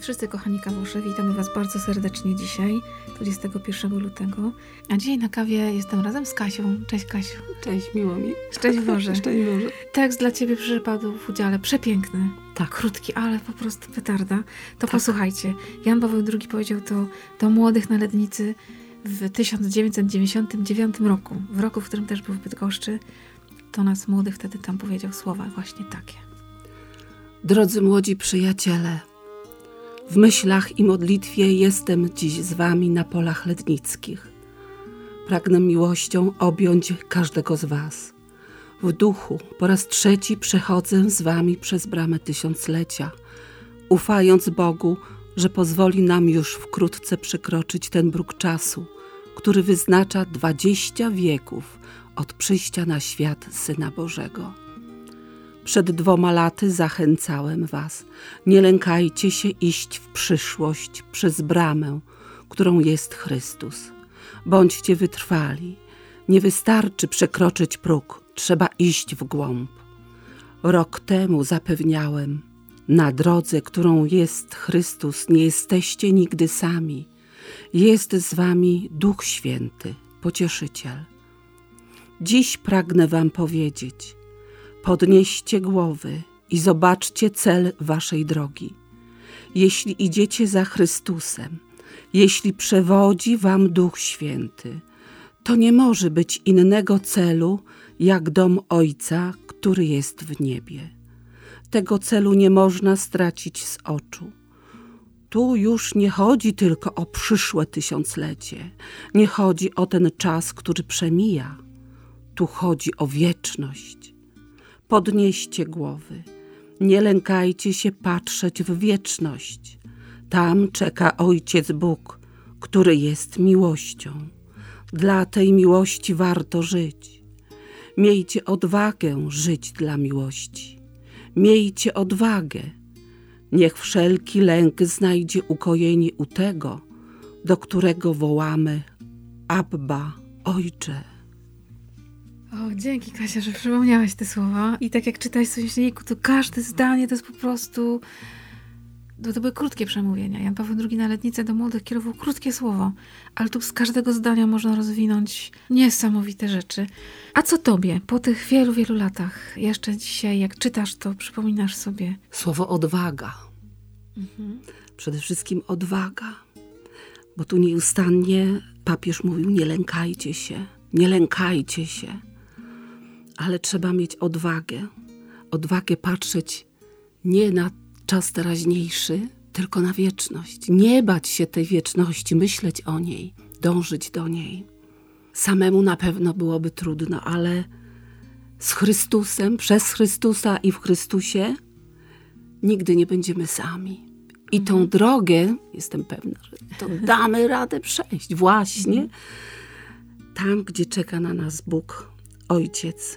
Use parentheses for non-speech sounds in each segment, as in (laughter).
Wszyscy kochani kawosze, witamy Was bardzo serdecznie dzisiaj, 21 lutego. A dzisiaj na kawie jestem razem z Kasią. Cześć Kasiu. Cześć, miło mi. Szczęść Boże. (laughs) Szczęść Boże. Tekst dla Ciebie przypadł w udziale przepiękny. Tak. Krótki, ale po prostu petarda. To Tak. posłuchajcie. Jan Paweł II powiedział to do młodych na Lednicy w 1999 roku. W roku, w którym też był w Bydgoszczy. To nas młodych wtedy tam powiedział słowa właśnie takie. Drodzy młodzi przyjaciele, w myślach i modlitwie jestem dziś z wami na polach lednickich. Pragnę miłością objąć każdego z was. W duchu po raz trzeci przechodzę z wami przez bramę tysiąclecia, ufając Bogu, że pozwoli nam już wkrótce przekroczyć ten bruk czasu, który wyznacza dwadzieścia wieków od przyjścia na świat Syna Bożego. Przed dwoma laty zachęcałem was. Nie lękajcie się iść w przyszłość przez bramę, którą jest Chrystus. Bądźcie wytrwali. Nie wystarczy przekroczyć próg, trzeba iść w głąb. Rok temu zapewniałem, na drodze, którą jest Chrystus, nie jesteście nigdy sami. Jest z wami Duch Święty, Pocieszyciel. Dziś pragnę wam powiedzieć – Podnieście głowy i zobaczcie cel waszej drogi. Jeśli idziecie za Chrystusem, jeśli przewodzi wam Duch Święty, to nie może być innego celu jak dom Ojca, który jest w niebie. Tego celu nie można stracić z oczu. Tu już nie chodzi tylko o przyszłe tysiąclecie, nie chodzi o ten czas, który przemija. Tu chodzi o wieczność. Podnieście głowy, nie lękajcie się patrzeć w wieczność. Tam czeka Ojciec Bóg, który jest miłością. Dla tej miłości warto żyć. Miejcie odwagę żyć dla miłości. Miejcie odwagę. Niech wszelki lęk znajdzie ukojenie u tego, do którego wołamy Abba, Ojcze. O, dzięki Kasia, że przypomniałaś te słowa. I tak jak czytałeś w Sąsiedniku, to każde zdanie to jest po prostu... To, to były krótkie przemówienia. Jan Paweł II na letnicę do młodych kierował krótkie słowo, ale tu z każdego zdania można rozwinąć niesamowite rzeczy. A co tobie po tych wielu, wielu latach, jeszcze dzisiaj, jak czytasz to, przypominasz sobie? Słowo odwaga. Przede wszystkim odwaga, bo tu nieustannie papież mówił: Nie lękajcie się, nie lękajcie się, ale trzeba mieć odwagę. Odwagę patrzeć nie na czas teraźniejszy, tylko na wieczność. Nie bać się tej wieczności, myśleć o niej, dążyć do niej. Samemu na pewno byłoby trudno, ale z Chrystusem, przez Chrystusa i w Chrystusie nigdy nie będziemy sami. I tą drogę, jestem pewna, że to (laughs) damy radę przejść właśnie tam, gdzie czeka na nas Bóg, Ojciec,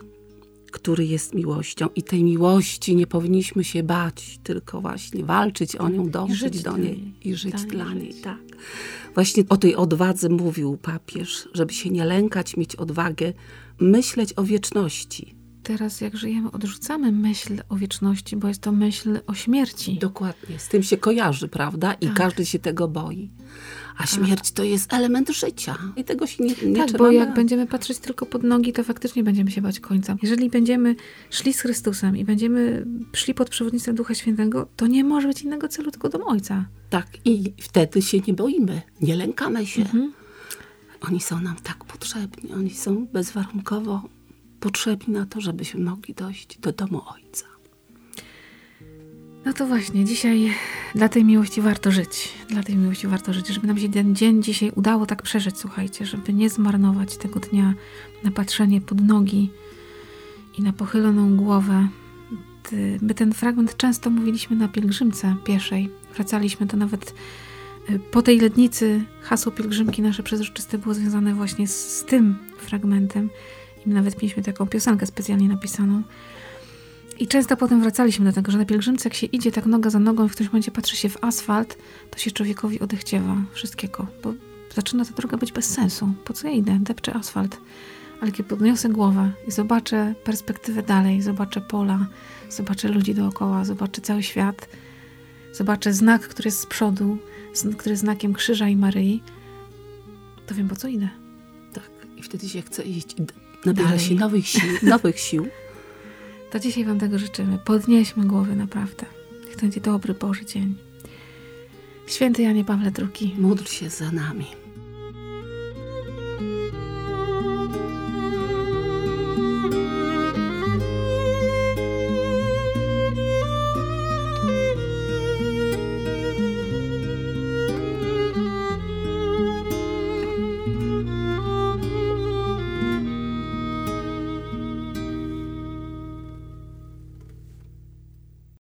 który jest miłością. I tej miłości nie powinniśmy się bać, tylko właśnie walczyć o nią, dążyć żyć do niej i żyć Tak, dla żyć. niej. Tak. Właśnie o tej odwadze mówił papież, żeby się nie lękać, mieć odwagę, myśleć o wieczności. Teraz, jak żyjemy, odrzucamy myśl o wieczności, bo jest to myśl o śmierci. Dokładnie, z tym się kojarzy, prawda? I Tak. każdy się tego boi. A śmierć to jest element życia. I tego się nie, nie tak, bo jak będziemy patrzeć tylko pod nogi, to faktycznie będziemy się bać końca. Jeżeli będziemy szli z Chrystusem i będziemy szli pod przewodnictwem Ducha Świętego, to nie może być innego celu, tylko dom Ojca. Tak, i wtedy się nie boimy, nie lękamy się. Mhm. Oni są nam tak potrzebni, oni są bezwarunkowo potrzebni na to, żebyśmy mogli dojść do domu Ojca. No to właśnie, dzisiaj dla tej miłości warto żyć. Dla tej miłości warto żyć, żeby nam się ten dzień dzisiaj udało tak przeżyć, słuchajcie, żeby nie zmarnować tego dnia na patrzenie pod nogi i na pochyloną głowę. My ten fragment często mówiliśmy na pielgrzymce pieszej. Wracaliśmy to nawet y, po tej lednicy. Hasło pielgrzymki nasze przezroczyste było związane właśnie z, z tym fragmentem. My nawet mieliśmy taką piosenkę specjalnie napisaną. I często potem wracaliśmy do tego, że na pielgrzymce, jak się idzie tak noga za nogą i w którymś momencie patrzy się w asfalt, to się człowiekowi odechciewa wszystkiego, bo zaczyna ta droga być bez sensu. Po co ja idę? Depczę asfalt. Ale kiedy podniosę głowę i zobaczę perspektywę dalej, zobaczę pola, zobaczę ludzi dookoła, zobaczę cały świat, zobaczę znak, który jest z przodu, który jest znakiem krzyża i Maryi, to wiem po co idę. Tak, i wtedy się chce iść. Nabiera Dalej. się nowych sił, (laughs) nowych sił. To dzisiaj Wam tego życzymy. Podnieśmy głowy naprawdę. Niech to będzie dobry Boży dzień. Święty Janie Pawle II. Módl się za nami.